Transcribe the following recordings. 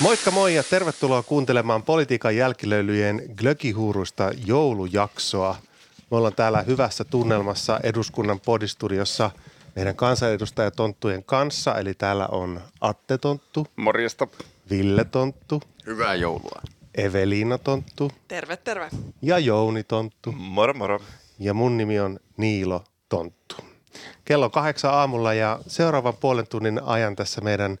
Moikka moi ja tervetuloa kuuntelemaan politiikan jälkilöilyjen glökihuuruista joulujaksoa. Me ollaan täällä hyvässä tunnelmassa eduskunnan podistudiossa meidän kansanedustajatonttujen kanssa. Eli täällä on Atte Tonttu, Morjesta. Ville Tonttu, Hyvää joulua. Eveliina Tonttu Terve, terve. ja Jouni Tonttu. Moro moro. Ja mun nimi on Niilo Tonttu. Kello kahdeksan aamulla ja seuraavan puolen tunnin ajan tässä meidän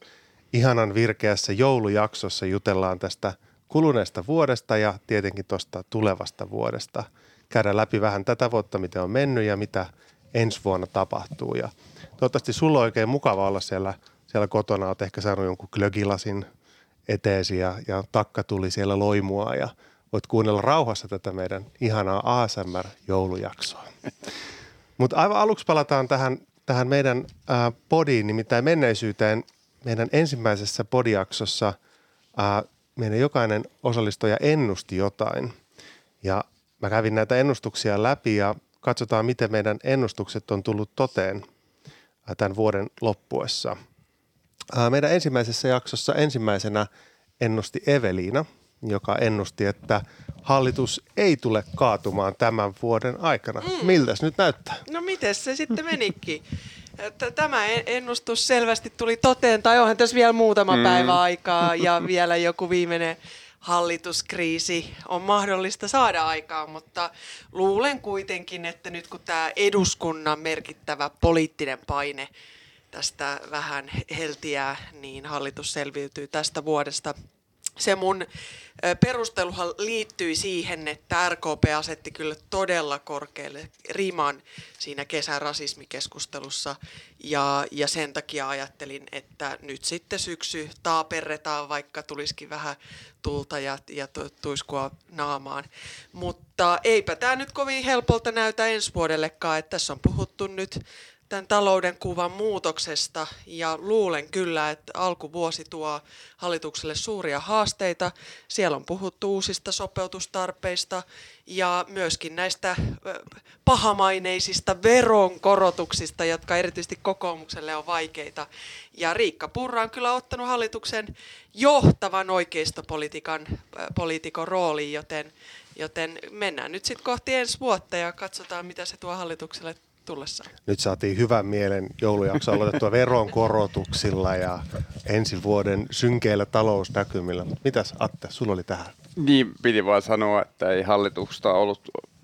ihanan virkeässä joulujaksossa jutellaan tästä kuluneesta vuodesta ja tietenkin tuosta tulevasta vuodesta. Käydään läpi vähän tätä vuotta, miten on mennyt ja mitä ensi vuonna tapahtuu. Ja toivottavasti sulla on oikein mukava olla siellä, siellä kotona. Olet ehkä saanut jonkun glögilasin eteesi ja, ja takka tuli siellä loimua ja voit kuunnella rauhassa tätä meidän ihanaa ASMR-joulujaksoa. Mutta aivan aluksi palataan tähän, tähän meidän äh, podiin, nimittäin menneisyyteen. Meidän ensimmäisessä podijaksossa äh, meidän jokainen osallistuja ennusti jotain. Ja mä kävin näitä ennustuksia läpi ja katsotaan, miten meidän ennustukset on tullut toteen äh, tämän vuoden loppuessa. Äh, meidän ensimmäisessä jaksossa ensimmäisenä ennusti Eveliina, joka ennusti, että hallitus ei tule kaatumaan tämän vuoden aikana. Mm. Miltäs nyt näyttää? No miten se sitten menikin? Tämä en- ennustus selvästi tuli toteen, tai onhan tässä vielä muutama mm. päivä aikaa ja vielä joku viimeinen hallituskriisi on mahdollista saada aikaan, mutta luulen kuitenkin, että nyt kun tämä eduskunnan merkittävä poliittinen paine tästä vähän heltiää, niin hallitus selviytyy tästä vuodesta se mun perusteluhan liittyi siihen, että RKP asetti kyllä todella korkealle riman siinä kesän rasismikeskustelussa ja, ja sen takia ajattelin, että nyt sitten syksy taaperretaan, vaikka tulisikin vähän tulta ja, ja tu- tuiskua naamaan. Mutta eipä tämä nyt kovin helpolta näytä ensi vuodellekaan, että tässä on puhuttu nyt tämän talouden kuvan muutoksesta ja luulen kyllä, että alkuvuosi tuo hallitukselle suuria haasteita. Siellä on puhuttu uusista sopeutustarpeista ja myöskin näistä pahamaineisista veronkorotuksista, jotka erityisesti kokoomukselle on vaikeita. Ja Riikka Purra on kyllä ottanut hallituksen johtavan oikeistopolitiikan poliitikon rooliin, joten, joten mennään nyt sitten kohti ensi vuotta ja katsotaan, mitä se tuo hallitukselle tullessaan. Nyt saatiin hyvän mielen joulujakso aloitettua veronkorotuksilla ja ensi vuoden synkeillä talousnäkymillä. Mitäs Atte, sulla oli tähän? Niin, piti vaan sanoa, että ei hallitusta ollut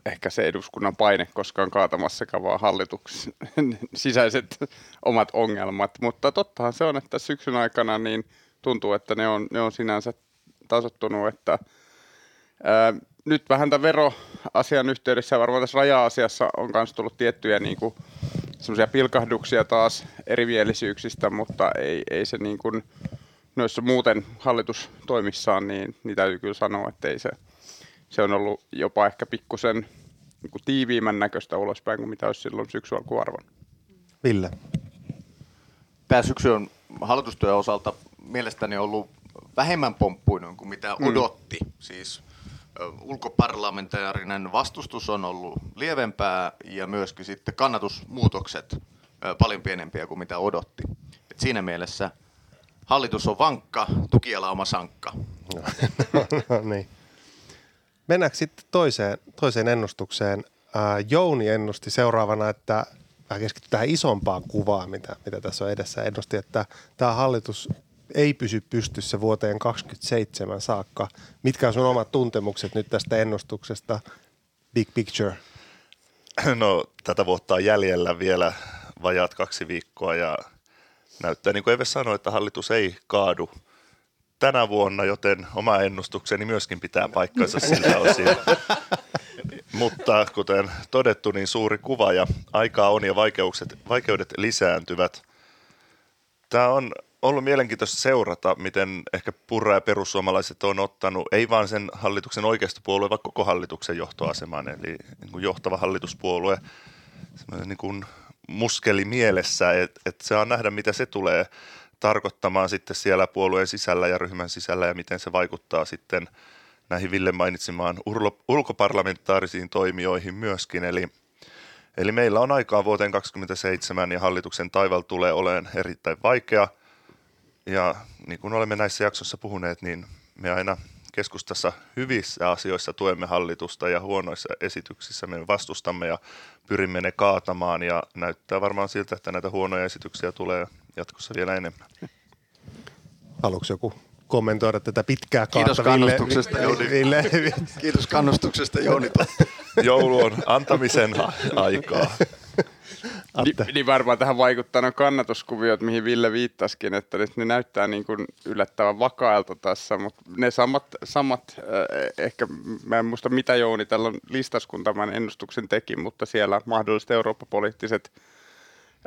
ehkä se eduskunnan paine koskaan kaatamassakaan, vaan hallituksen sisäiset omat ongelmat. Mutta tottahan se on, että syksyn aikana niin tuntuu, että ne on, ne on sinänsä tasottunut, että ää, nyt vähän tämän veroasian yhteydessä ja varmaan tässä raja-asiassa on myös tullut tiettyjä niin kuin, semmoisia pilkahduksia taas erimielisyyksistä, mutta ei, ei se niin kuin, noissa muuten hallitustoimissaan, niin, niin täytyy kyllä sanoa, että ei se, se on ollut jopa ehkä pikkusen niin kuin tiiviimmän näköistä ulospäin kuin mitä olisi silloin syksy alkuun arvon. Ville. Tämä syksy on hallitustyön osalta mielestäni ollut vähemmän pomppuinen kuin mitä odotti. Siis ö, ulkoparlamentaarinen vastustus on ollut lievempää ja myöskin sitten kannatusmuutokset paljon pienempiä kuin mitä odotti. Et siinä mielessä hallitus on vankka, tukialauma sankka. no niin. Mennäänkö sitten toiseen, toiseen ennustukseen? Jouni ennusti seuraavana, että vähän keskitytään tähän isompaan kuvaan, mitä, mitä tässä on edessä. Ennusti, että tämä hallitus ei pysy pystyssä vuoteen 2027 saakka. Mitkä on sun omat tuntemukset nyt tästä ennustuksesta? Big picture. No, tätä vuotta on jäljellä vielä vajaat kaksi viikkoa ja näyttää, niin kuin Eve sanoi, että hallitus ei kaadu tänä vuonna, joten oma ennustukseni myöskin pitää paikkansa siltä osin. Mutta kuten todettu, niin suuri kuva ja aikaa on ja vaikeukset, vaikeudet lisääntyvät. Tämä on ollut mielenkiintoista seurata, miten ehkä Purra ja perussuomalaiset on ottanut, ei vaan sen hallituksen oikeistopuolue, vaan koko hallituksen johtoaseman, eli niin kuin johtava hallituspuolue niin kuin muskeli mielessä, että et saa nähdä, mitä se tulee tarkoittamaan sitten siellä puolueen sisällä ja ryhmän sisällä ja miten se vaikuttaa sitten näihin Ville mainitsimaan urlo- ulkoparlamentaarisiin toimijoihin myöskin. Eli, eli meillä on aikaa vuoteen 2027 ja hallituksen taival tulee olemaan erittäin vaikea. Ja niin kuin olemme näissä jaksoissa puhuneet, niin me aina keskustassa hyvissä asioissa tuemme hallitusta ja huonoissa esityksissä me vastustamme ja pyrimme ne kaatamaan ja näyttää varmaan siltä, että näitä huonoja esityksiä tulee jatkossa vielä enemmän. Haluatko joku kommentoida tätä pitkää? Kiitos kannustuksesta, Jouni. Ville, Kiitos kannustuksesta Jouni. Joulu on antamisen aikaa. Atte. Ni, niin varmaan tähän vaikuttaa nuo kannatuskuviot, mihin Ville viittasikin, että nyt ne näyttää niin kuin yllättävän vakailta tässä, mutta ne samat, samat äh, ehkä, mä en muista mitä Jouni tällä on listas, kun tämän ennustuksen teki, mutta siellä mahdolliset eurooppapoliittiset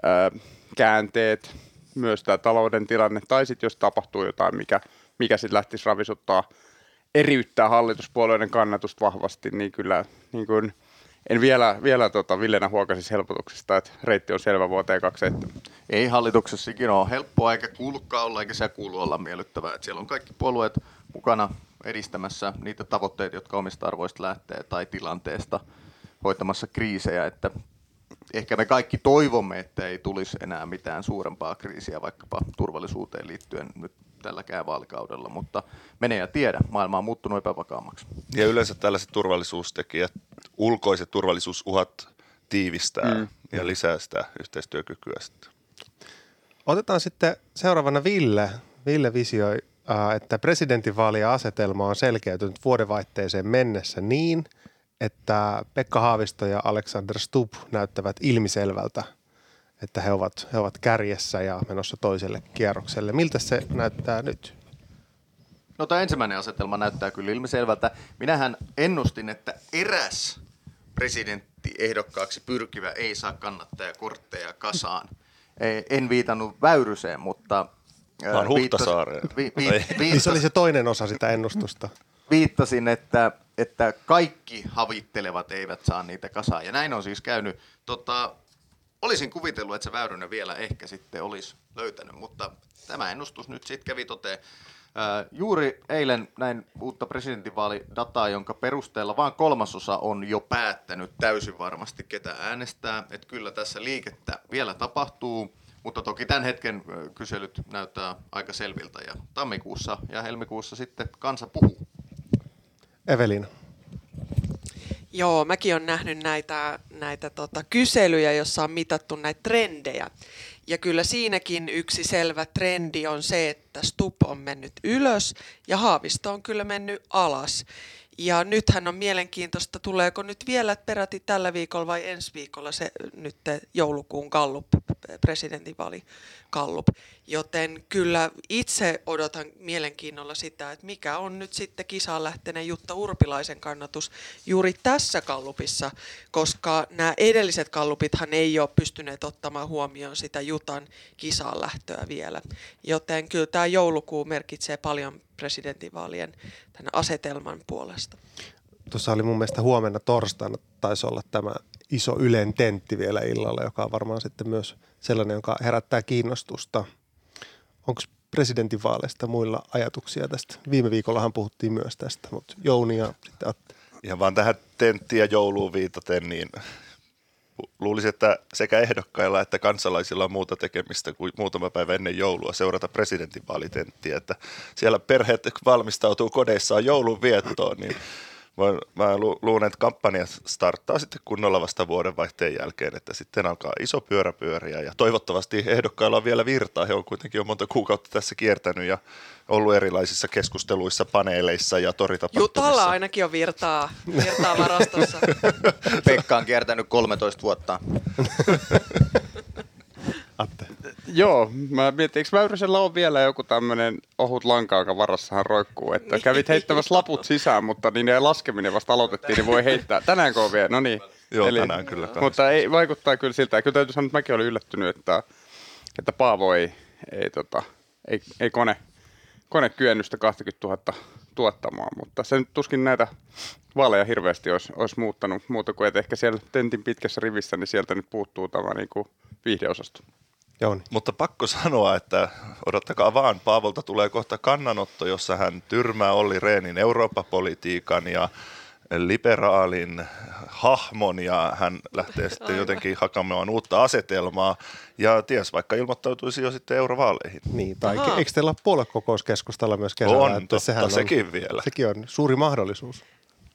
äh, käänteet, myös tämä talouden tilanne, tai sitten jos tapahtuu jotain, mikä, mikä sitten lähtisi ravisuttaa, eriyttää hallituspuolueiden kannatusta vahvasti, niin kyllä niin kuin, en vielä, vielä tota, Villenä huokasisi helpotuksesta, että reitti on selvä vuoteen 27. Ei hallituksessakin ole helppoa eikä kuulukaan olla, eikä se kuulu olla miellyttävää. Että siellä on kaikki puolueet mukana edistämässä niitä tavoitteita, jotka omista arvoista lähtee tai tilanteesta hoitamassa kriisejä. Että ehkä me kaikki toivomme, että ei tulisi enää mitään suurempaa kriisiä vaikkapa turvallisuuteen liittyen nyt tälläkään vaalikaudella, mutta mene ja tiedä, maailma on muuttunut epävakaammaksi. Ja yleensä tällaiset turvallisuustekijät, ulkoiset turvallisuusuhat tiivistää mm. ja lisää sitä yhteistyökykyä sitten. Otetaan sitten seuraavana Ville. Ville visioi, että presidentinvaalien asetelma on selkeytynyt vuodenvaihteeseen mennessä niin, että Pekka Haavisto ja Alexander Stubb näyttävät ilmiselvältä, että he ovat, he ovat kärjessä ja menossa toiselle kierrokselle. Miltä se näyttää nyt? No tämä ensimmäinen asetelma näyttää kyllä ilmiselvältä. Minähän ennustin, että eräs presidenttiehdokkaaksi pyrkivä ei saa kannattajakortteja kasaan. Ei- En viitannut Väyryseen, mutta... Vaan Huhtasaareen. Vi, vi, Ei. Niin se oli se toinen osa sitä ennustusta. viittasin, että, että kaikki havittelevat eivät saa niitä kasaan. Ja näin on siis käynyt. Tota, olisin kuvitellut, että se Väyrynen vielä ehkä sitten olisi löytänyt, mutta tämä ennustus nyt sitten kävi toteen. Juuri eilen näin uutta presidentinvaalidataa, jonka perusteella vain kolmasosa on jo päättänyt täysin varmasti, ketä äänestää. Että kyllä tässä liikettä vielä tapahtuu, mutta toki tämän hetken kyselyt näyttää aika selviltä ja tammikuussa ja helmikuussa sitten kansa puhuu. Evelina. Joo, mäkin olen nähnyt näitä, näitä tota, kyselyjä, joissa on mitattu näitä trendejä. Ja kyllä siinäkin yksi selvä trendi on se, että Stup on mennyt ylös ja Haavisto on kyllä mennyt alas. Ja nythän on mielenkiintoista, tuleeko nyt vielä peräti tällä viikolla vai ensi viikolla se nyt joulukuun Gallup, presidentinvaali Gallup. Joten kyllä itse odotan mielenkiinnolla sitä, että mikä on nyt sitten kisaan lähteneen Jutta Urpilaisen kannatus juuri tässä Gallupissa, koska nämä edelliset Gallupithan ei ole pystyneet ottamaan huomioon sitä Jutan kisaan lähtöä vielä. Joten kyllä tämä joulukuu merkitsee paljon presidentinvaalien tämän asetelman puolesta. Tuossa oli mun mielestä huomenna torstaina taisi olla tämä iso Ylen tentti vielä illalla, joka on varmaan sitten myös sellainen, joka herättää kiinnostusta. Onko presidentinvaaleista muilla ajatuksia tästä? Viime viikollahan puhuttiin myös tästä, mutta Jouni ja sitten Atte. Ihan vaan tähän tenttiin ja jouluun viitaten, niin luulisin, että sekä ehdokkailla että kansalaisilla on muuta tekemistä kuin muutama päivä ennen joulua seurata presidentinvaalitenttiä, että siellä perheet valmistautuu kodeissaan joulun viettoon, niin mä lu- luulen, että kampanja starttaa sitten kunnolla vasta vuodenvaihteen jälkeen, että sitten alkaa iso pyörä pyöriä ja toivottavasti ehdokkailla on vielä virtaa. He on kuitenkin jo monta kuukautta tässä kiertänyt ja ollut erilaisissa keskusteluissa, paneeleissa ja toritapahtumissa. Jutalla ainakin on virtaa, virtaa varastossa. Pekka on kiertänyt 13 vuotta. Atte. Joo, mä mietin, eikö Väyrysellä on vielä joku tämmöinen ohut lanka, joka varassahan roikkuu, että kävit heittämässä laput sisään, mutta niin ei laskeminen vasta aloitettiin, niin voi heittää. Tänäänkö on vielä? No niin. Joo, tänään kyllä kans. Mutta ei, vaikuttaa kyllä siltä, ja kyllä täytyy sanoa, että mäkin olin yllättynyt, että, että Paavo ei, ei, tota, ei, ei kone, kone kyennyt sitä 20 000 tuottamaan, mutta se nyt tuskin näitä vaaleja hirveästi olisi, olisi muuttanut muuta kuin, että ehkä siellä tentin pitkässä rivissä, niin sieltä nyt puuttuu tämä niin kuin viihdeosasto. Jouni. Mutta pakko sanoa, että odottakaa vaan, Paavolta tulee kohta kannanotto, jossa hän tyrmää Olli Rehnin Eurooppa-politiikan ja liberaalin hahmon ja hän lähtee sitten Aivan. jotenkin hakamaan uutta asetelmaa ja ties vaikka ilmoittautuisi jo sitten eurovaaleihin. Niin, tai Ahaa. eikö teillä ole puoluekokouskeskustalla myös kesällä? On, että totta, sehän on, sekin vielä. Sekin on suuri mahdollisuus.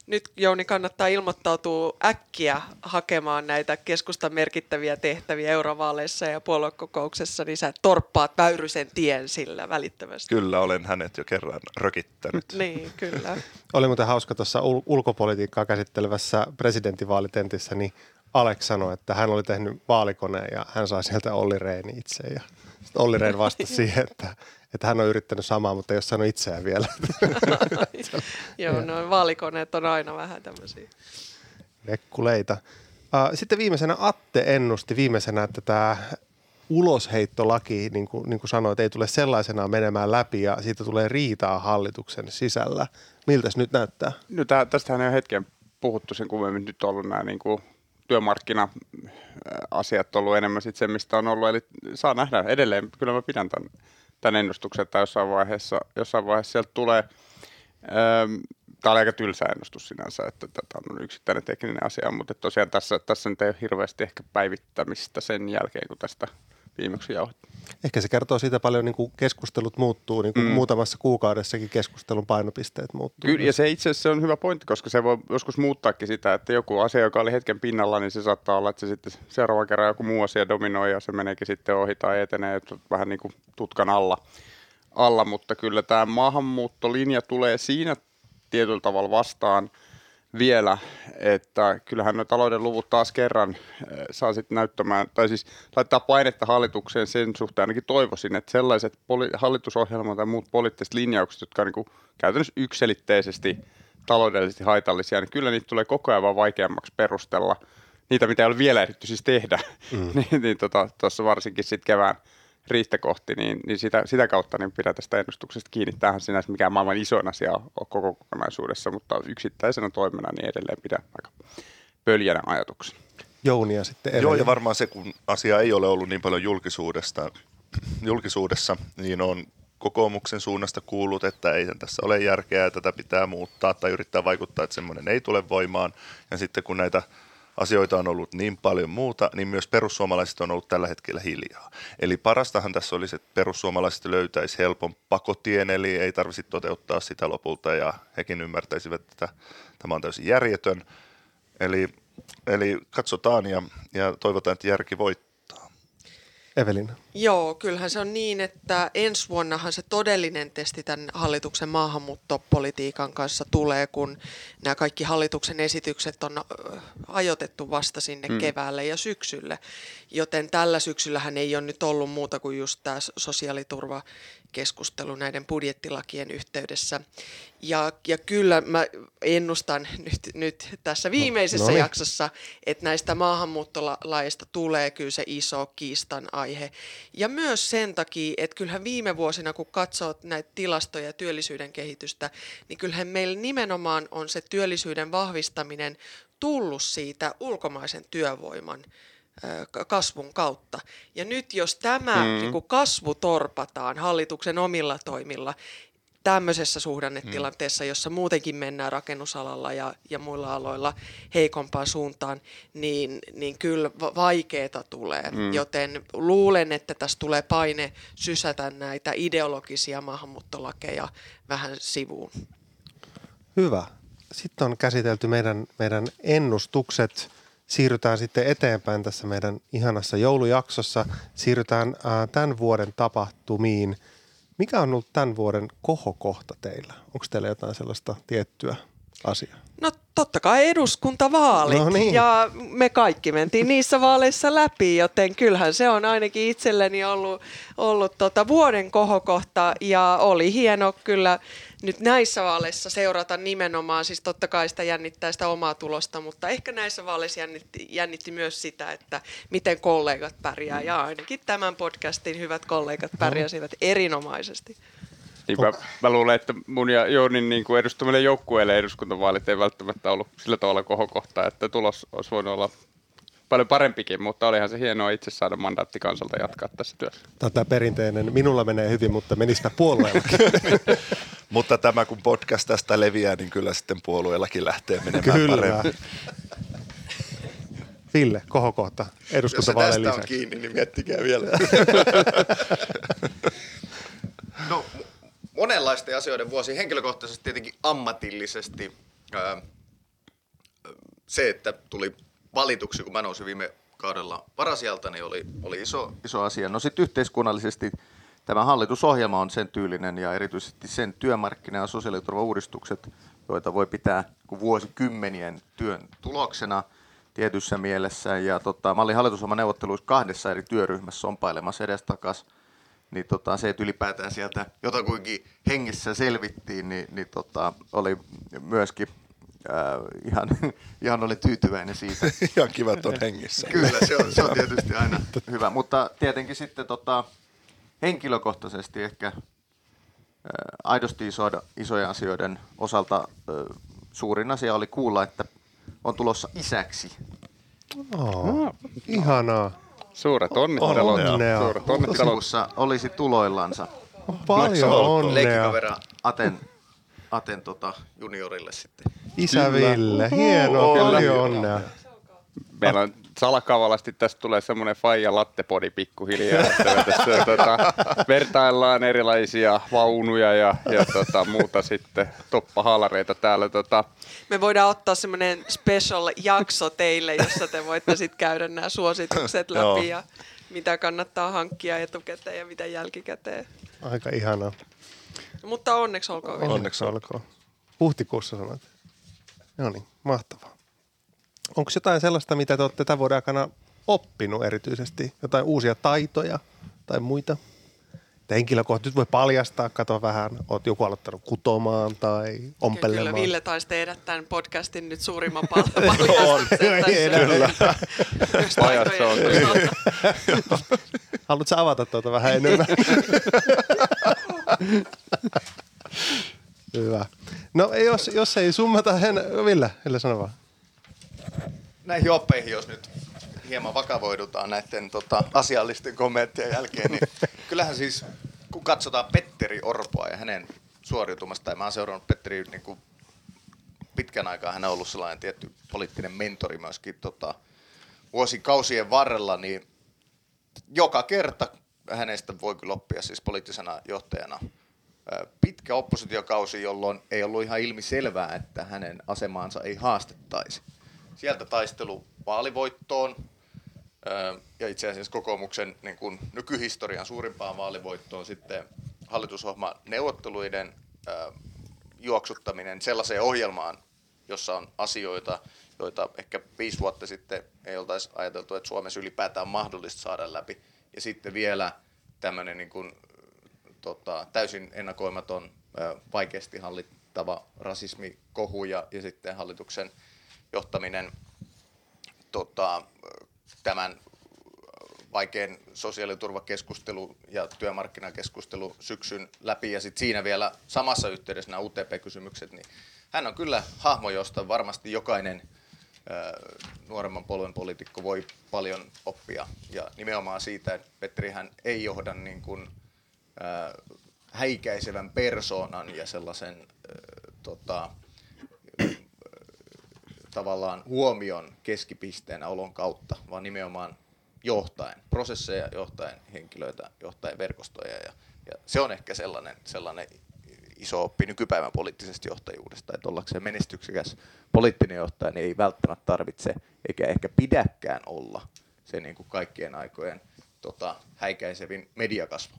Nyt Jouni kannattaa ilmoittautua äkkiä hakemaan näitä keskustan merkittäviä tehtäviä eurovaaleissa ja puoluekokouksessa, niin sä torppaat Väyrysen tien sillä välittömästi. Kyllä olen hänet jo kerran rökittänyt. Niin, kyllä. Oli muuten hauska tuossa ul- ulkopolitiikkaa käsittelevässä presidentinvaalitentissä, niin Alex sanoi, että hän oli tehnyt vaalikoneen ja hän sai sieltä Olli Rehni itse. Ja sitten Olli Rehn vastasi siihen, että, että hän on yrittänyt samaa, mutta ei ole saanut itseään vielä. Joo, no vaalikoneet on aina vähän tämmöisiä. Lekkuleita. Äh, Sitten viimeisenä Atte ennusti viimeisenä, että tämä ulosheittolaki, niin kuin, niin kuin sanoit, ei tule sellaisenaan menemään läpi ja siitä tulee riitaa hallituksen sisällä. Miltäs nyt näyttää? No tää, tästähän ei ole hetken puhuttu sen kummemmin. Nyt on ollut nämä niin kuin työmarkkina-asiat ollut enemmän sit se, mistä on ollut. Eli saa nähdä edelleen. Kyllä mä pidän tämän, tämän ennustuksen, että jossain vaiheessa, jossain vaiheessa sieltä tulee. Tämä oli aika tylsä ennustus sinänsä, että tämä on yksittäinen tekninen asia, mutta tosiaan tässä, tässä nyt ei ole hirveästi ehkä päivittämistä sen jälkeen, kun tästä viimeksi jauhettiin. Ehkä se kertoo siitä paljon, niin kuin keskustelut muuttuu, niin kuin mm. muutamassa kuukaudessakin keskustelun painopisteet muuttuu. Kyllä, ja se itse asiassa on hyvä pointti, koska se voi joskus muuttaakin sitä, että joku asia, joka oli hetken pinnalla, niin se saattaa olla, että se sitten seuraavan kerran joku muu asia dominoi ja se meneekin sitten ohi tai etenee vähän niin kuin tutkan alla. alla. Mutta kyllä tämä maahanmuuttolinja tulee siinä tietyllä tavalla vastaan vielä, että kyllähän nuo talouden luvut taas kerran eh, saa sitten näyttämään, tai siis laittaa painetta hallitukseen sen suhteen ainakin toivoisin, että sellaiset poli- hallitusohjelmat tai muut poliittiset linjaukset, jotka on niin käytännössä yksilitteisesti taloudellisesti haitallisia, niin kyllä niitä tulee koko ajan vaan vaikeammaksi perustella. Niitä, mitä ei ole vielä ehditty siis tehdä, mm. niin, niin tuossa tota, varsinkin sitten kevään riihtä kohti, niin, niin sitä, sitä kautta niin pidä tästä ennustuksesta kiinni. Tämähän sinänsä mikään maailman isoin asia ole koko kokonaisuudessa, mutta yksittäisenä toimena niin edelleen pidä aika pöljänä ajatuksen. Jounia sitten Joo, edelleen. ja varmaan se, kun asia ei ole ollut niin paljon julkisuudesta, julkisuudessa, niin on kokoomuksen suunnasta kuullut, että ei tässä ole järkeä ja tätä pitää muuttaa tai yrittää vaikuttaa, että semmoinen ei tule voimaan. Ja sitten kun näitä asioita on ollut niin paljon muuta, niin myös perussuomalaiset on ollut tällä hetkellä hiljaa. Eli parastahan tässä olisi, että perussuomalaiset löytäisi helpon pakotien, eli ei tarvitsisi toteuttaa sitä lopulta ja hekin ymmärtäisivät, että tämä on täysin järjetön. Eli, eli katsotaan ja, ja toivotaan, että järki voittaa. Evelin. Joo, kyllähän se on niin, että ensi vuonnahan se todellinen testi tämän hallituksen maahanmuuttopolitiikan kanssa tulee, kun nämä kaikki hallituksen esitykset on ö, ajoitettu vasta sinne mm. keväälle ja syksylle. Joten tällä syksyllähän ei ole nyt ollut muuta kuin just tämä sosiaaliturvakeskustelu näiden budjettilakien yhteydessä. Ja, ja kyllä mä ennustan nyt, nyt tässä viimeisessä no niin. jaksossa, että näistä maahanmuuttolaista tulee kyllä se iso kiistan aihe. Ja myös sen takia, että kyllähän viime vuosina, kun katsoo näitä tilastoja ja työllisyyden kehitystä, niin kyllähän meillä nimenomaan on se työllisyyden vahvistaminen tullut siitä ulkomaisen työvoiman kasvun kautta. Ja nyt jos tämä mm. niin kuin kasvu torpataan hallituksen omilla toimilla, tämmöisessä suhdannetilanteessa, jossa muutenkin mennään rakennusalalla ja, ja muilla aloilla heikompaan suuntaan, niin, niin kyllä va- vaikeeta tulee. Mm. Joten luulen, että tässä tulee paine sysätä näitä ideologisia maahanmuuttolakeja vähän sivuun. Hyvä. Sitten on käsitelty meidän, meidän ennustukset. Siirrytään sitten eteenpäin tässä meidän ihanassa joulujaksossa. Siirrytään ää, tämän vuoden tapahtumiin. Mikä on ollut tämän vuoden kohokohta teillä? Onko teillä jotain sellaista tiettyä asiaa? No totta kai eduskuntavaalit No niin. ja me kaikki mentiin niissä vaaleissa läpi, joten kyllähän se on ainakin itselleni ollut, ollut tota vuoden kohokohta ja oli hieno kyllä nyt näissä vaaleissa seurata nimenomaan, siis totta kai sitä jännittää sitä omaa tulosta, mutta ehkä näissä vaaleissa jännitti, jännitti myös sitä, että miten kollegat pärjää ja ainakin tämän podcastin hyvät kollegat pärjäsivät erinomaisesti. Niin mä, mä luulen, että mun ja Jounin niin kuin edustamille joukkueille eduskuntavaalit ei välttämättä ollut sillä tavalla kohokohta, että tulos olisi voinut olla paljon parempikin, mutta olihan se hienoa itse saada mandaatti kansalta jatkaa tässä työssä. Tämä perinteinen, minulla menee hyvin, mutta menisipä puolueellakin. Mutta tämä kun podcast tästä leviää, niin kyllä sitten puolueellakin lähtee menemään Kyllä. paremmin. Ville, kohokohta Jos se eduskuntavaaleja tästä on lisäksi. kiinni, niin miettikää vielä. no, monenlaisten asioiden vuosi. Henkilökohtaisesti tietenkin ammatillisesti ää, se, että tuli valituksi, kun mä nousin viime kaudella varasijalta, niin oli, oli iso, iso asia. No sitten yhteiskunnallisesti tämä hallitusohjelma on sen tyylinen ja erityisesti sen työmarkkina- ja sosiaaliturvauudistukset, joita voi pitää vuosikymmenien työn tuloksena tietyssä mielessä. Ja tota, mä olin hallitusohjelman neuvotteluissa kahdessa eri työryhmässä ompailemassa edestakas. Niin tota, se, että ylipäätään sieltä jotakuinkin hengessä selvittiin, niin, niin tota, oli myöskin äh, ihan, ihan oli tyytyväinen siitä. Ihan kiva, että on hengissä. Kyllä, se on, se on tietysti aina hyvä. Mutta tietenkin sitten tota, henkilökohtaisesti ehkä ää, aidosti iso, isojen asioiden osalta ää, suurin asia oli kuulla, että on tulossa isäksi. Oh, ihanaa. Suuret onnittelut. Onnea. Suuret onnittelut. Olisi tuloillansa. Paljon onnea. Leikkikavera Aten, Aten tota, juniorille sitten. Isä Ville, hienoa, paljon onnea. Meillä on salakavalasti tästä tulee semmoinen faija lattepodi pikkuhiljaa, että me tässä tota, vertaillaan erilaisia vaunuja ja, ja tota, muuta sitten toppahalareita täällä. Tota, Me voidaan ottaa semmoinen special jakso teille, jossa te voitte sitten käydä nämä suositukset läpi ja mitä kannattaa hankkia etukäteen ja mitä jälkikäteen. Aika ihanaa. Mutta onneksi olkoon vielä. Onneksi olkoon. Huhtikuussa sanoit. No niin, mahtavaa. Onko jotain sellaista, mitä te olette tämän vuoden aikana oppinut erityisesti? Jotain uusia taitoja tai muita? Henkilökohtaisesti nyt voi paljastaa, katsoa vähän, oot joku aloittanut kutomaan tai Kyllä ompelemaan. Ville taisi tehdä tämän podcastin nyt suurimman pal- paljastuksen Ei enää. Myös Pajat se on. Haluatko sä avata tuota vähän enemmän? Hyvä. No jos, jos ei summata, hen... Ville, Ville sano vaan. Näihin oppeihin, jos nyt hieman vakavoidutaan näiden tota, asiallisten kommenttien jälkeen, niin kyllähän siis, kun katsotaan Petteri Orpoa ja hänen suoriutumasta, ja mä oon seurannut Petteri niin kuin pitkän aikaa, hän on ollut sellainen tietty poliittinen mentori myöskin tota, vuosikausien varrella, niin joka kerta hänestä voi kyllä oppia siis poliittisena johtajana. Pitkä oppositiokausi, jolloin ei ollut ihan ilmi selvää, että hänen asemaansa ei haastettaisi. Sieltä taistelu vaalivoittoon ja itse asiassa kokoomuksen niin kuin nykyhistorian suurimpaan vaalivoittoon sitten hallitusohjelman neuvotteluiden juoksuttaminen sellaiseen ohjelmaan, jossa on asioita, joita ehkä viisi vuotta sitten ei oltaisi ajateltu, että Suomessa ylipäätään on mahdollista saada läpi. Ja sitten vielä tämmöinen niin kuin, tota, täysin ennakoimaton, vaikeasti hallittava rasismikohu ja, ja sitten hallituksen johtaminen tota, tämän vaikean sosiaaliturvakeskustelu ja työmarkkinakeskustelu syksyn läpi ja sitten siinä vielä samassa yhteydessä nämä UTP-kysymykset, niin hän on kyllä hahmo, josta varmasti jokainen ö, nuoremman polven poliitikko voi paljon oppia. Ja nimenomaan siitä, että Petrihän ei johda niin kuin, ö, häikäisevän persoonan ja sellaisen ö, tota, tavallaan huomion keskipisteenä olon kautta, vaan nimenomaan johtaen, prosesseja johtaen, henkilöitä johtaen, verkostoja. Ja, ja se on ehkä sellainen, sellainen iso oppi nykypäivän poliittisesta johtajuudesta, että ollakseen menestyksekäs poliittinen johtaja, niin ei välttämättä tarvitse, eikä ehkä pidäkään olla se niin kuin kaikkien aikojen tota, häikäisevin mediakasvu.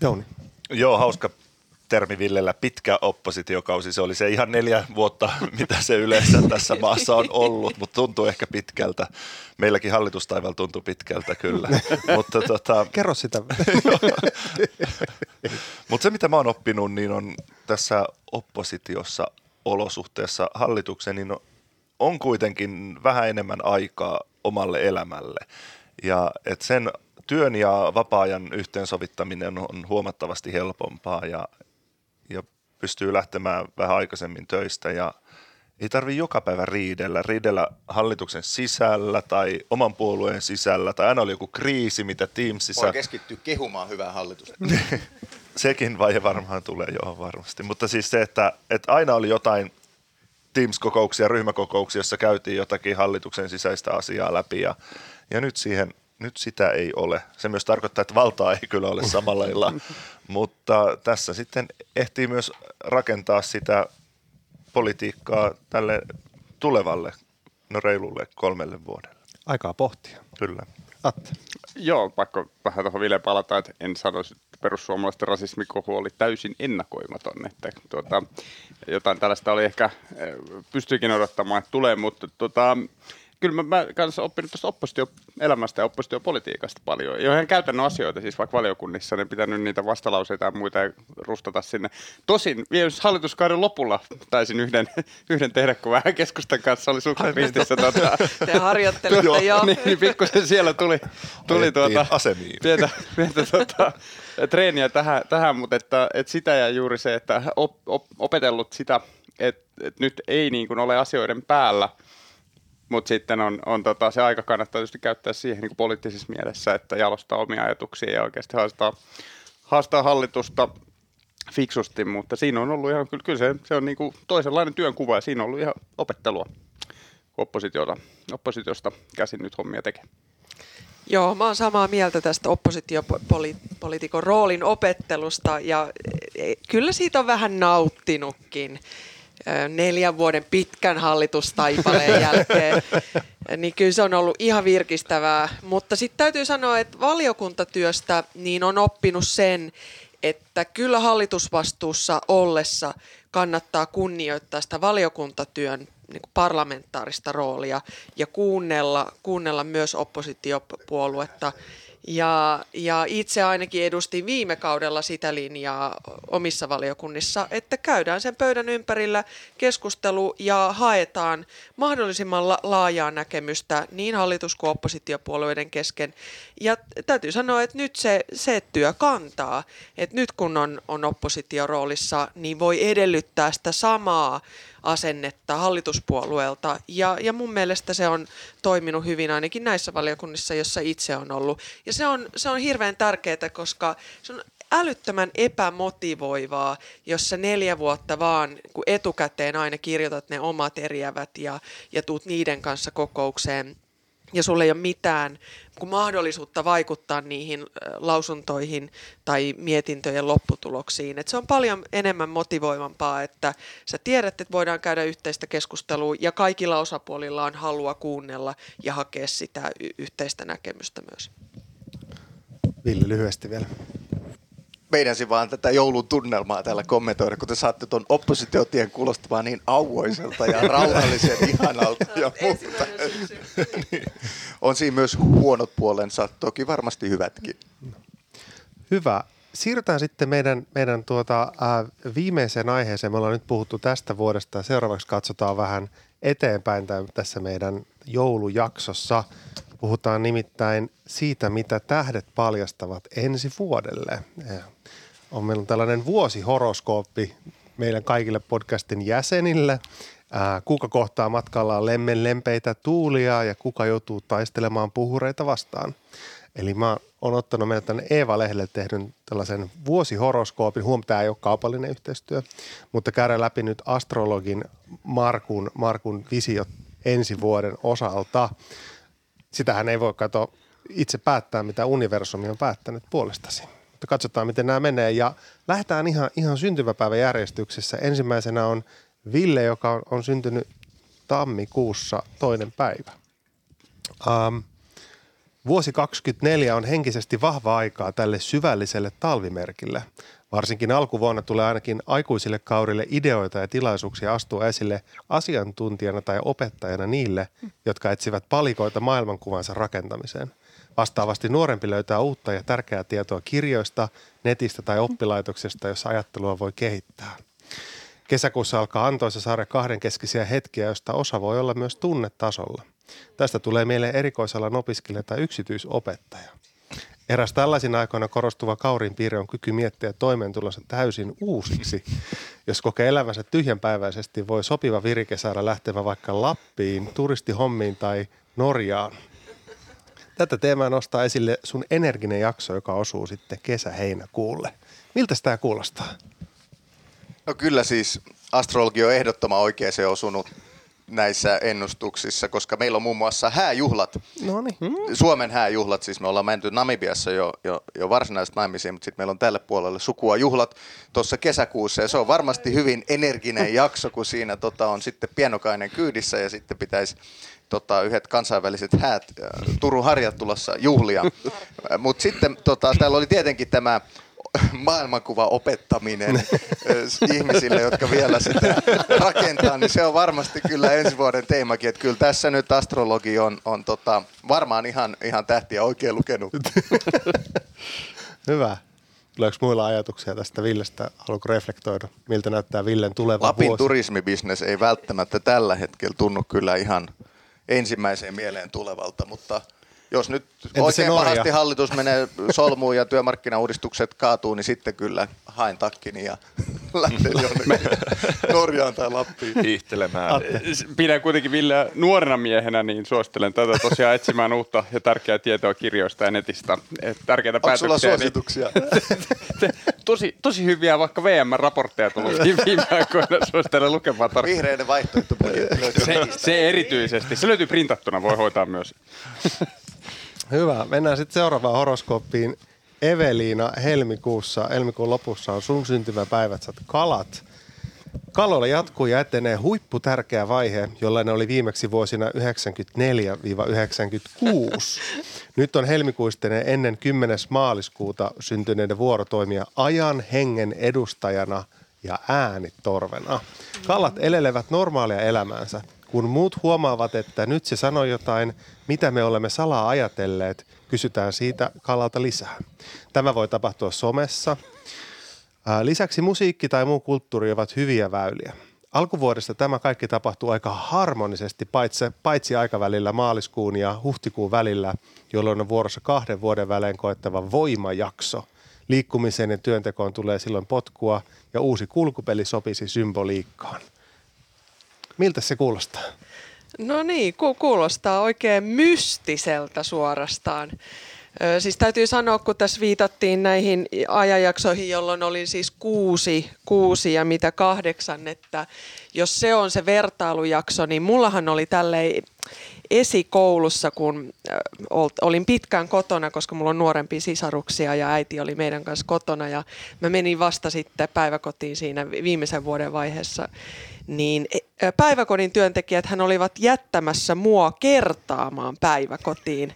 Jouni. Joo, hauska termi Villellä, pitkä oppositiokausi. Se oli se ihan neljä vuotta, mitä se yleensä tässä maassa on ollut, mutta tuntuu ehkä pitkältä. Meilläkin hallitustaival tuntuu pitkältä kyllä. mutta tota, Kerro sitä. Mutta se, mitä mä oon oppinut, niin on tässä oppositiossa olosuhteessa hallituksen, niin on kuitenkin vähän enemmän aikaa omalle elämälle. Ja et sen työn ja vapaa-ajan yhteensovittaminen on huomattavasti helpompaa ja, ja pystyy lähtemään vähän aikaisemmin töistä ja ei tarvi joka päivä riidellä, riidellä hallituksen sisällä tai oman puolueen sisällä tai aina oli joku kriisi, mitä Teamsissa Voi keskittyä kehumaan hyvää hallitusta. sekin vaihe varmaan tulee, joo varmasti. Mutta siis se, että, että aina oli jotain Teams-kokouksia, ryhmäkokouksia, jossa käytiin jotakin hallituksen sisäistä asiaa läpi ja, ja nyt siihen nyt sitä ei ole. Se myös tarkoittaa, että valtaa ei kyllä ole samalla lailla, mutta tässä sitten ehtii myös rakentaa sitä politiikkaa tälle tulevalle, no reilulle kolmelle vuodelle. Aikaa pohtia. Kyllä. Atte. Joo, pakko vähän tuohon Ville palata, että en sanoisi, että perussuomalaisten rasismikohu oli täysin ennakoimaton. Että tuota, jotain tällaista oli ehkä, eh, pystyikin odottamaan, että tulee, mutta tuota, kyllä mä, mä kanssa oppinut tuosta oppositioelämästä ja oppositiopolitiikasta paljon. Ja ihan käytännön asioita, siis vaikka valiokunnissa, ne pitänyt niitä vastalauseita ja muita ja rustata sinne. Tosin vielä hallituskauden lopulla taisin yhden, yhden tehdä, kun vähän keskustan kanssa oli sukset ristissä. Tuota, Te harjoittelette jo. niin, niin pikkusen siellä tuli, tuli tuota, asemiin. pientä, pientä tuota, treeniä tähän, tähän mutta että, että sitä ja juuri se, että op, op, opetellut sitä, että, että nyt ei niin kuin ole asioiden päällä, mutta sitten on, on tota, se aika kannattaa tietysti käyttää siihen niin kuin poliittisessa mielessä, että jalostaa omia ajatuksia ja oikeasti haastaa, haastaa hallitusta fiksusti, mutta siinä on ollut ihan, kyllä, se, se on niin kuin toisenlainen työnkuva ja siinä on ollut ihan opettelua oppositiota, oppositiosta käsin nyt hommia tekee. Joo, mä oon samaa mieltä tästä oppositiopoliitikon roolin opettelusta ja e, kyllä siitä on vähän nauttinutkin neljän vuoden pitkän hallitustaipaleen jälkeen. Niin kyllä se on ollut ihan virkistävää, mutta sitten täytyy sanoa, että valiokuntatyöstä niin on oppinut sen, että kyllä hallitusvastuussa ollessa kannattaa kunnioittaa sitä valiokuntatyön niin kuin parlamentaarista roolia ja kuunnella, kuunnella myös oppositiopuoluetta. Ja, ja itse ainakin edustin viime kaudella sitä linjaa omissa valiokunnissa, että käydään sen pöydän ympärillä keskustelu ja haetaan mahdollisimman la- laajaa näkemystä niin hallitus- kuin oppositiopuolueiden kesken. Ja täytyy sanoa, että nyt se, se työ kantaa. Että nyt kun on, on oppositioroolissa, niin voi edellyttää sitä samaa asennetta hallituspuolueelta. Ja, ja mun mielestä se on toiminut hyvin ainakin näissä valiokunnissa, jossa itse on ollut. Ja se on, se on hirveän tärkeää, koska se on älyttömän epämotivoivaa, jos sä neljä vuotta vaan kun etukäteen aina kirjoitat ne omat eriävät ja, ja tuut niiden kanssa kokoukseen ja sulla ei ole mitään kuin mahdollisuutta vaikuttaa niihin lausuntoihin tai mietintöjen lopputuloksiin. Et se on paljon enemmän motivoivampaa, että sä tiedät, että voidaan käydä yhteistä keskustelua ja kaikilla osapuolilla on halua kuunnella ja hakea sitä yhteistä näkemystä myös. Ville lyhyesti vielä. Meidänsi vaan tätä joulun tunnelmaa täällä kommentoida, kun te saatte tuon oppositiotien kuulostamaan niin auvoiselta ja rauhallisen ihanalta. Ja muuta. niin. On siinä myös huonot puolensa, toki varmasti hyvätkin. Hyvä. Siirrytään sitten meidän, meidän tuota, äh, viimeiseen aiheeseen. Me ollaan nyt puhuttu tästä vuodesta ja seuraavaksi katsotaan vähän eteenpäin tässä meidän joulujaksossa. Puhutaan nimittäin siitä, mitä tähdet paljastavat ensi vuodelle. Ja On meillä tällainen vuosihoroskooppi meidän kaikille podcastin jäsenille. Ää, kuka kohtaa matkallaan lemmen lempeitä tuulia ja kuka joutuu taistelemaan puhureita vastaan. Eli mä oon ottanut meille tänne Eeva-lehdelle tehdyn tällaisen vuosihoroskoopin. Huom, tämä ei ole kaupallinen yhteistyö, mutta käydään läpi nyt astrologin Markun, Markun visiot ensi vuoden osalta. Sitähän ei voi katsoa itse päättää, mitä universumi on päättänyt puolestasi. Mutta katsotaan, miten nämä menee. Ja lähdetään ihan, ihan syntymäpäivän järjestyksessä. Ensimmäisenä on Ville, joka on, on syntynyt tammikuussa toinen päivä. Um, Vuosi 24 on henkisesti vahva aikaa tälle syvälliselle talvimerkille. Varsinkin alkuvuonna tulee ainakin aikuisille kaurille ideoita ja tilaisuuksia astua esille asiantuntijana tai opettajana niille, jotka etsivät palikoita maailmankuvansa rakentamiseen. Vastaavasti nuorempi löytää uutta ja tärkeää tietoa kirjoista, netistä tai oppilaitoksesta, jossa ajattelua voi kehittää. Kesäkuussa alkaa antoisa sarja kahdenkeskisiä hetkiä, joista osa voi olla myös tunnetasolla. Tästä tulee mieleen erikoisalan opiskelija tai yksityisopettaja. Eräs tällaisin aikoina korostuva kaurin piirre on kyky miettiä toimeentulonsa täysin uusiksi. Jos kokee elävänsä tyhjänpäiväisesti, voi sopiva virike saada lähtemään vaikka Lappiin, turistihommiin tai Norjaan. Tätä teemaa nostaa esille sun energinen jakso, joka osuu sitten kesä-heinäkuulle. Miltä tämä kuulostaa? No kyllä siis astrologi on ehdottoman oikein se osunut näissä ennustuksissa, koska meillä on muun muassa hääjuhlat. No niin. Suomen hääjuhlat, siis me ollaan menty Namibiassa jo, jo, jo varsinaisesti naimisiin, mutta sitten meillä on tälle puolelle sukua juhlat tuossa kesäkuussa ja se on varmasti hyvin energinen jakso, kun siinä tota, on sitten pienokainen kyydissä ja sitten pitäisi tota, yhdet kansainväliset häät äh, Turun harjat tulossa juhlia. Mutta sitten tota, täällä oli tietenkin tämä maailmankuva opettaminen äh, ihmisille, jotka vielä sitä rakentaa, niin se on varmasti kyllä ensi vuoden teemakin, että kyllä tässä nyt astrologi on, on tota, varmaan ihan, ihan tähtiä oikein lukenut. Hyvä. Tuleeko muilla ajatuksia tästä Villestä? Haluatko reflektoida, miltä näyttää Villen tuleva Lapin vuosi? turismibisnes ei välttämättä tällä hetkellä tunnu kyllä ihan ensimmäiseen mieleen tulevalta, mutta jos nyt se oikein pahasti hallitus menee solmuun ja työmarkkinauudistukset kaatuu, niin sitten kyllä haen takkini ja lähden jonnekin Norjaan tai Lappiin. hiihtelemään. Pidän kuitenkin Ville nuorena miehenä, niin suosittelen tätä tosiaan etsimään uutta ja tärkeää tietoa kirjoista ja netistä. Et tärkeitä Onko sulla päätöksiä. suosituksia? Niin, tosi, tosi hyviä vaikka VM-raportteja tullut viime aikoina. Suosittelen lukemaan tarkkaan. Vihreiden löytyy Se, se erityisesti. Se löytyy printattuna, voi hoitaa myös. Hyvä. Mennään sitten seuraavaan horoskooppiin. Eveliina helmikuussa, helmikuun lopussa on sun syntymäpäivät, sä oot kalat. Kaloilla jatkuu ja etenee huipputärkeä vaihe, jollainen oli viimeksi vuosina 94-96. Nyt on helmikuisten ennen 10. maaliskuuta syntyneiden vuoro toimia ajan hengen edustajana ja äänitorvena. Kalat elelevät normaalia elämäänsä. Kun muut huomaavat, että nyt se sanoi jotain, mitä me olemme salaa ajatelleet, kysytään siitä kalalta lisää. Tämä voi tapahtua somessa, Lisäksi musiikki tai muu kulttuuri ovat hyviä väyliä. Alkuvuodesta tämä kaikki tapahtuu aika harmonisesti, paitsi, paitsi aikavälillä maaliskuun ja huhtikuun välillä, jolloin on vuorossa kahden vuoden välein koettava voimajakso. Liikkumiseen ja työntekoon tulee silloin potkua ja uusi kulkupeli sopisi symboliikkaan. Miltä se kuulostaa? No niin, ku- kuulostaa oikein mystiseltä suorastaan. Ö, siis täytyy sanoa, kun tässä viitattiin näihin ajanjaksoihin, jolloin olin siis kuusi, kuusi ja mitä kahdeksan, että jos se on se vertailujakso, niin mullahan oli tälleen esikoulussa, kun olin pitkään kotona, koska mulla on nuorempia sisaruksia ja äiti oli meidän kanssa kotona ja mä menin vasta sitten päiväkotiin siinä vi- viimeisen vuoden vaiheessa, niin e- päiväkodin työntekijät hän olivat jättämässä mua kertaamaan päiväkotiin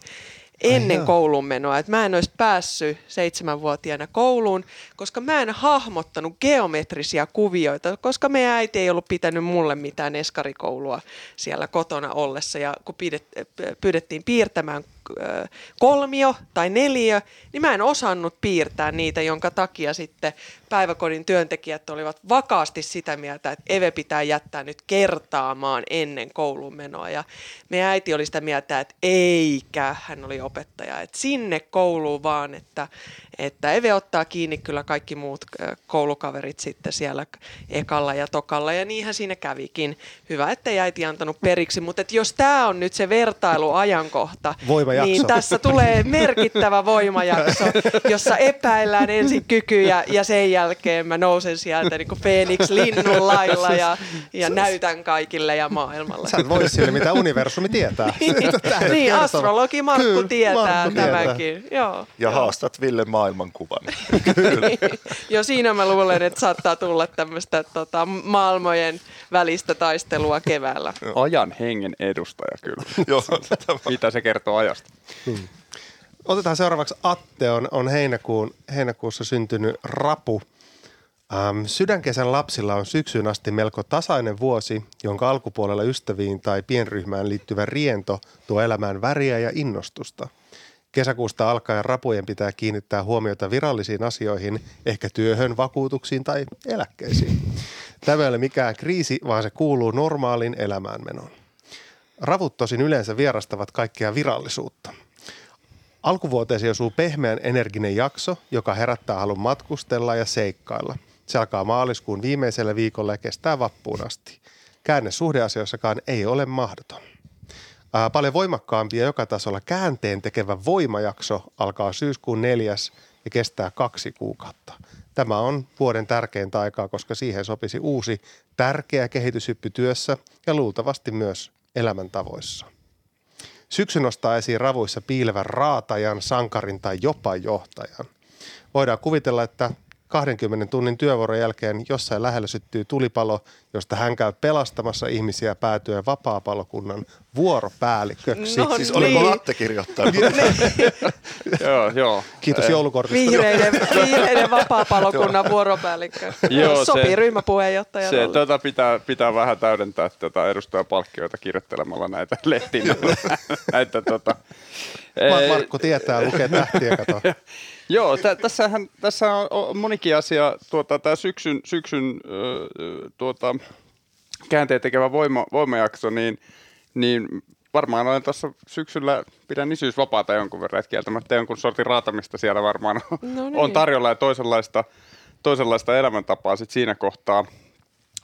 ennen joo. koulun menoa. Et mä en olisi päässyt seitsemänvuotiaana kouluun, koska mä en hahmottanut geometrisia kuvioita, koska meidän äiti ei ollut pitänyt mulle mitään eskarikoulua siellä kotona ollessa. Ja kun pidet, pyydettiin piirtämään kolmio tai neliö, niin mä en osannut piirtää niitä, jonka takia sitten päiväkodin työntekijät olivat vakaasti sitä mieltä, että Eve pitää jättää nyt kertaamaan ennen kouluun menoa. Ja meidän äiti oli sitä mieltä, että eikä, hän oli opettaja, että sinne kouluun vaan, että, että Eve ottaa kiinni kyllä kaikki muut ö, koulukaverit sitten siellä ekalla ja tokalla, ja niinhän siinä kävikin. Hyvä, että äiti antanut periksi, mutta että jos tämä on nyt se vertailuajankohta, Voimajakso. niin tässä tulee merkittävä voimajakso, jossa epäillään ensin kykyjä ja sen jälkeen mä nousen sieltä niin kuin Phoenix linnun lailla ja, ja näytän kaikille ja maailmalle. Sä et voi sille, mitä universumi tietää. Niin, kertovat. astrologi Markku Kyllä, tietää Markku tietää. tämänkin. Joo. Ja haastat Ville maailmankuvan. Jo siinä mä luulen, että saattaa tulla tämmöistä tota, maailmojen välistä taistelua keväällä. Ajan hengen edustaja kyllä. Joo, Mitä se kertoo ajasta? Otetaan seuraavaksi Atte, on, on heinäkuun, heinäkuussa syntynyt rapu. Ähm, sydänkesän lapsilla on syksyyn asti melko tasainen vuosi, jonka alkupuolella ystäviin tai pienryhmään liittyvä riento tuo elämään väriä ja innostusta. Kesäkuusta alkaen rapujen pitää kiinnittää huomiota virallisiin asioihin, ehkä työhön, vakuutuksiin tai eläkkeisiin. Tämä ei ole mikään kriisi, vaan se kuuluu normaaliin elämäänmenoon. Ravut tosin yleensä vierastavat kaikkea virallisuutta. Alkuvuoteesi osuu pehmeän energinen jakso, joka herättää halun matkustella ja seikkailla. Se alkaa maaliskuun viimeisellä viikolla ja kestää vappuun asti. Käänne suhdeasioissakaan ei ole mahdoton. Ää, paljon voimakkaampi ja joka tasolla käänteen tekevä voimajakso alkaa syyskuun neljäs ja kestää kaksi kuukautta. Tämä on vuoden tärkeintä aikaa, koska siihen sopisi uusi tärkeä kehityshyppy työssä ja luultavasti myös elämäntavoissa. Syksy nostaa esiin ravuissa piilevän raatajan, sankarin tai jopa johtajan. Voidaan kuvitella, että 20 tunnin työvuoron jälkeen jossain lähellä syttyy tulipalo, josta hän käy pelastamassa ihmisiä päätyen vapaapalokunnan vuoropäälliköksi. No Siis niin. oliko Atte kirjoittanut? joo, joo. Kiitos joulukortista. Vihreiden, vihreiden vapaa-palokunnan vuoropäällikkö. Joo, Sopii se- ryhmäpuheenjohtaja. Se tota, pitää, pitää vähän täydentää tota edustajapalkkioita kirjoittelemalla näitä lehtiin. näitä, tota, Ei, Markku tietää, lukee tähtiä, kato. Joo, tä, tässähän, tässä on, on monikin asia. Tuota, tämä syksyn, syksyn ö, ö, tuota, käänteen tekevä voima, voimajakso, niin, niin varmaan olen tuossa syksyllä, pidän isyysvapaata jonkun verran, että kieltämättä jonkun sortin raatamista siellä varmaan on, No niin. on tarjolla ja toisenlaista, toisenlaista elämäntapaa sit siinä kohtaa.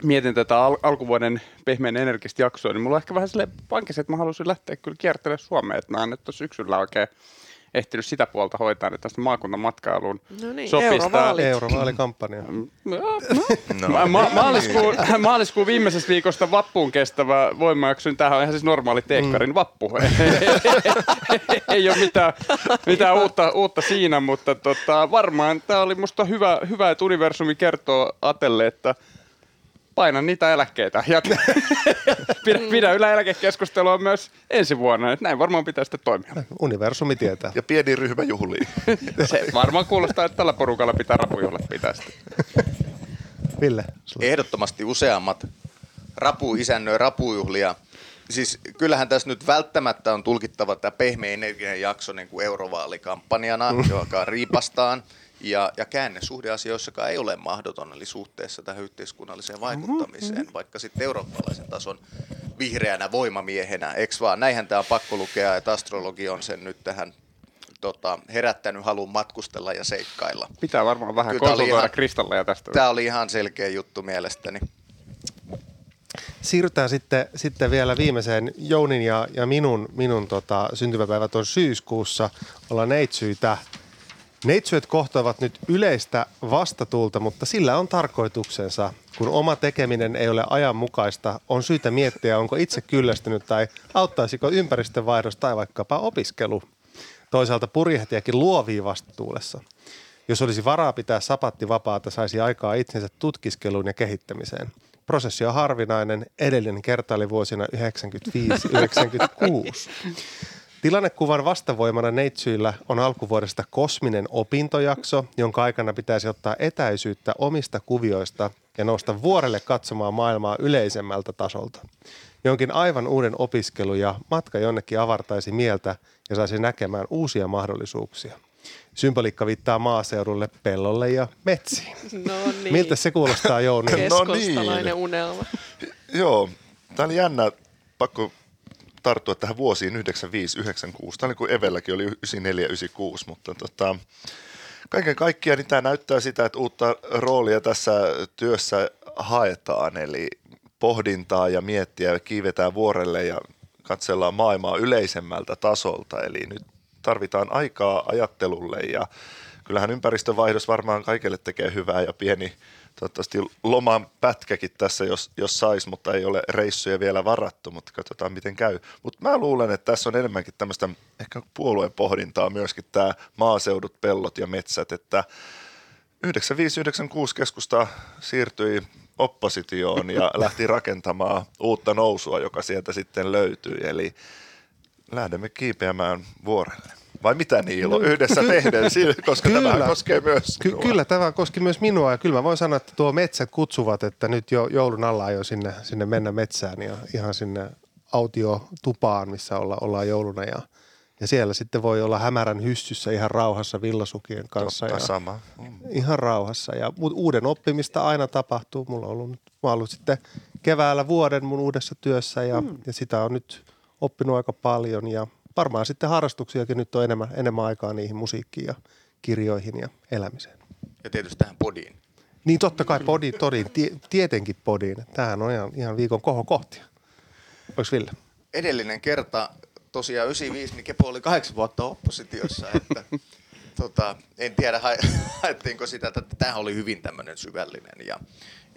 Mietin tätä al- alkuvuoden pehmeän energistä jaksoa, niin mulla on ehkä vähän sille pankissa, että mä haluaisin lähteä kyllä kiertelemään Suomeen, että mä en nyt syksyllä oikein ehtinyt sitä puolta hoitaa, että tästä maakuntamatkailuun No niin, sopisi eurovaalit. Eurovaalikampanja. No, ma- ma- maaliskuun, maaliskuun viimeisestä viikosta vappuun kestävä voimajakso, niin tämähän on ihan siis normaali teekkarin mm. vappu. Ei ole mitään, mitään uutta, uutta siinä, mutta tota, varmaan tämä oli musta hyvä, hyvä, että universumi kertoo Atelle, että paina niitä eläkkeitä ja pidä, pidä yllä eläkekeskustelua myös ensi vuonna. Että näin varmaan pitää sitten toimia. Universumi tietää. Ja pieni ryhmä juhlii. Se varmaan kuulostaa, että tällä porukalla pitää rapujuhlat pitää sitten. Ville, sulla- Ehdottomasti useammat rapu isännöi rapujuhlia. Siis kyllähän tässä nyt välttämättä on tulkittava tämä pehmeä energian jakso niin kuin eurovaalikampanjana, joka riipastaan. Ja, ja käänne suhdeasioissakaan ei ole mahdoton, eli suhteessa tähän yhteiskunnalliseen vaikuttamiseen, vaikka sitten eurooppalaisen tason vihreänä voimamiehenä, eikö vaan? Näinhän tämä on pakko lukea, että astrologi on sen nyt tähän tota, herättänyt halun matkustella ja seikkailla. Pitää varmaan vähän Kyllä konsultoida ihan- kristalleja tästä. Tämä oli ihan selkeä juttu mielestäni. Siirrytään sitten, sitten vielä viimeiseen. Jounin ja, ja minun, minun tota, syntymäpäivät on syyskuussa. Ollaan neitsyitä. Neitsyöt kohtaavat nyt yleistä vastatuulta, mutta sillä on tarkoituksensa. Kun oma tekeminen ei ole ajanmukaista, on syytä miettiä, onko itse kyllästynyt tai auttaisiko ympäristövaihdos tai vaikkapa opiskelu. Toisaalta purjehtijakin luovii vastatuulessa. Jos olisi varaa pitää sapatti vapaata, saisi aikaa itsensä tutkiskeluun ja kehittämiseen. Prosessi on harvinainen. Edellinen kerta oli vuosina 95-96. Tilannekuvan vastavoimana neitsyillä on alkuvuodesta kosminen opintojakso, jonka aikana pitäisi ottaa etäisyyttä omista kuvioista ja nousta vuorelle katsomaan maailmaa yleisemmältä tasolta. Jonkin aivan uuden opiskelu ja matka jonnekin avartaisi mieltä ja saisi näkemään uusia mahdollisuuksia. Symboliikka viittaa maaseudulle, pellolle ja metsiin. No niin. Miltä se kuulostaa Jouni? No Keskustalainen niin. unelma. Joo, tämä oli jännä, pakko tarttua tähän vuosiin 95-96. Tämä oli kuin Evelläkin oli 94-96, mutta tota, kaiken kaikkiaan niin tämä näyttää sitä, että uutta roolia tässä työssä haetaan, eli pohdintaa ja miettiä ja kiivetään vuorelle ja katsellaan maailmaa yleisemmältä tasolta, eli nyt tarvitaan aikaa ajattelulle ja kyllähän ympäristövaihdos varmaan kaikille tekee hyvää ja pieni toivottavasti loman pätkäkin tässä, jos, jos sais, mutta ei ole reissuja vielä varattu, mutta katsotaan miten käy. Mutta mä luulen, että tässä on enemmänkin tämmöistä ehkä puolueen pohdintaa myöskin tämä maaseudut, pellot ja metsät, että 95-96 keskusta siirtyi oppositioon ja lähti rakentamaan uutta nousua, joka sieltä sitten löytyi. Eli lähdemme kiipeämään vuorelle. Vai mitä Niilo, No, yhdessä ky- tehdään, koska Kyllä. tämä koskee myös Ky- kyllä tämä koski myös minua ja kyllä mä voin sanoa, että tuo metsät kutsuvat, että nyt jo joulun alla jo sinne, sinne mennä metsään ja ihan sinne autiotupaan, missä olla, ollaan jouluna ja, ja siellä sitten voi olla hämärän hyssyssä ihan rauhassa villasukien kanssa. Totta, ja, sama. Mm. Ihan rauhassa ja uuden oppimista aina tapahtuu. Mulla on ollut, mä ollut sitten keväällä vuoden mun uudessa työssä ja, mm. ja sitä on nyt oppinut aika paljon ja varmaan sitten harrastuksiakin nyt on enemmän, enemmän aikaa niihin musiikkiin ja kirjoihin ja elämiseen. Ja tietysti tähän podiin. Niin totta kai podi, todin, tie, tietenkin podiin. Tämähän on ihan, ihan viikon kohokohtia. Oliko Ville? edellinen kerta tosiaan 95, niin Kepo oli kahdeksan vuotta oppositiossa, että tota, en tiedä hae- haettiinko sitä, että tämä oli hyvin tämmöinen syvällinen ja,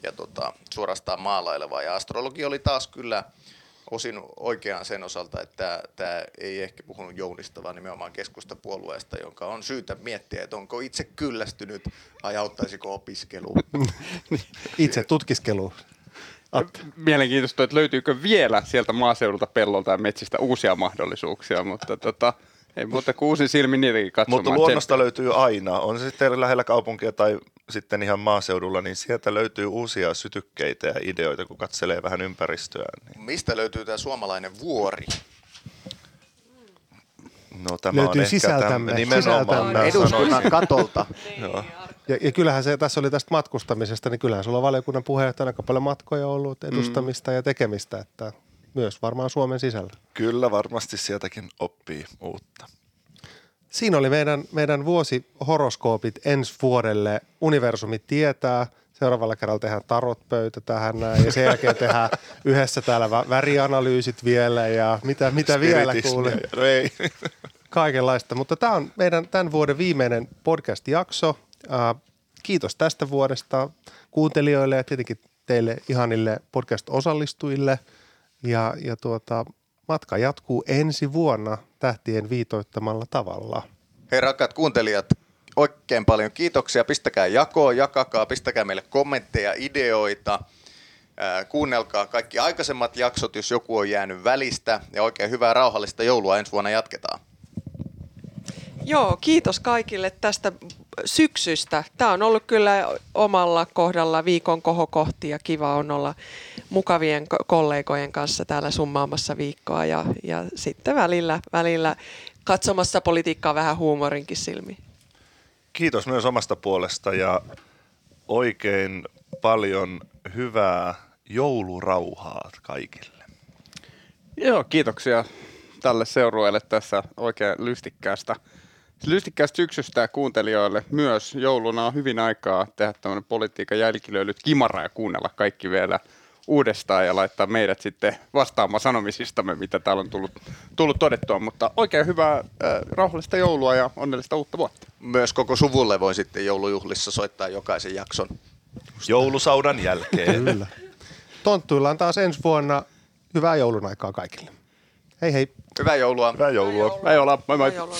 ja tota, suorastaan maalaileva ja astrologi oli taas kyllä osin oikeaan sen osalta, että tämä ei ehkä puhunut Jounista, vaan nimenomaan keskustapuolueesta, jonka on syytä miettiä, että onko itse kyllästynyt vai auttaisiko opiskeluun. Itse tutkiskelu. Mielenkiintoista, että löytyykö vielä sieltä maaseudulta, pellolta ja metsistä uusia mahdollisuuksia, mutta tota, ei muuta kuin uusin silmin niitäkin katsomaan. Mutta luonnosta löytyy aina, on se sitten lähellä kaupunkia tai sitten ihan maaseudulla, niin sieltä löytyy uusia sytykkeitä ja ideoita, kun katselee vähän ympäristöä. Niin. Mistä löytyy tämä suomalainen vuori? No tämä Löytyy on ehkä sisältämme, täm- nimenomaan sisältämme. Eduskunnan katolta. Joo. Ja, ja kyllähän se, tässä oli tästä matkustamisesta, niin kyllähän sulla on valiokunnan puheenjohtajana aika paljon matkoja ollut, edustamista mm. ja tekemistä, että myös varmaan Suomen sisällä. Kyllä varmasti sieltäkin oppii uutta. Siinä oli meidän, meidän vuosihoroskoopit ensi vuodelle. Universumi tietää. Seuraavalla kerralla tehdään tarotpöytä tähän näin. Ja sen jälkeen tehdään yhdessä täällä vä- värianalyysit vielä ja mitä, mitä vielä kuulee. No ei. Kaikenlaista. Mutta tämä on meidän tämän vuoden viimeinen podcast-jakso. Äh, kiitos tästä vuodesta kuuntelijoille ja tietenkin teille ihanille podcast-osallistujille. Ja, ja tuota, matka jatkuu ensi vuonna tähtien viitoittamalla tavalla. Hei rakkaat kuuntelijat, oikein paljon kiitoksia. Pistäkää jakoon, jakakaa, pistäkää meille kommentteja, ideoita. Kuunnelkaa kaikki aikaisemmat jaksot, jos joku on jäänyt välistä. Ja oikein hyvää rauhallista joulua ensi vuonna jatketaan. Joo, kiitos kaikille tästä syksystä. Tämä on ollut kyllä omalla kohdalla viikon kohokohti ja kiva on olla mukavien ko- kollegojen kanssa täällä summaamassa viikkoa ja, ja sitten välillä, välillä katsomassa politiikkaa vähän huumorinkin silmiin. Kiitos myös omasta puolesta ja oikein paljon hyvää joulurauhaa kaikille. Joo, kiitoksia tälle seurueelle tässä oikein lystikkäästä, lystikkäästä syksystä ja kuuntelijoille myös. Jouluna on hyvin aikaa tehdä tämmöinen politiikan jälkilöilyt kimara ja kuunnella kaikki vielä uudestaan ja laittaa meidät sitten vastaamaan sanomisistamme, mitä täällä on tullut, tullut todettua. Mutta oikein hyvää äh, rauhallista joulua ja onnellista uutta vuotta. Myös koko suvulle voi sitten joulujuhlissa soittaa jokaisen jakson. Joulusaudan jälkeen. Kyllä. Tonttuilla on taas ensi vuonna hyvää joulun aikaa kaikille. Hei hei. Hyvää joulua! Hyvää joulua. Ei olla, moi moi. Joulun.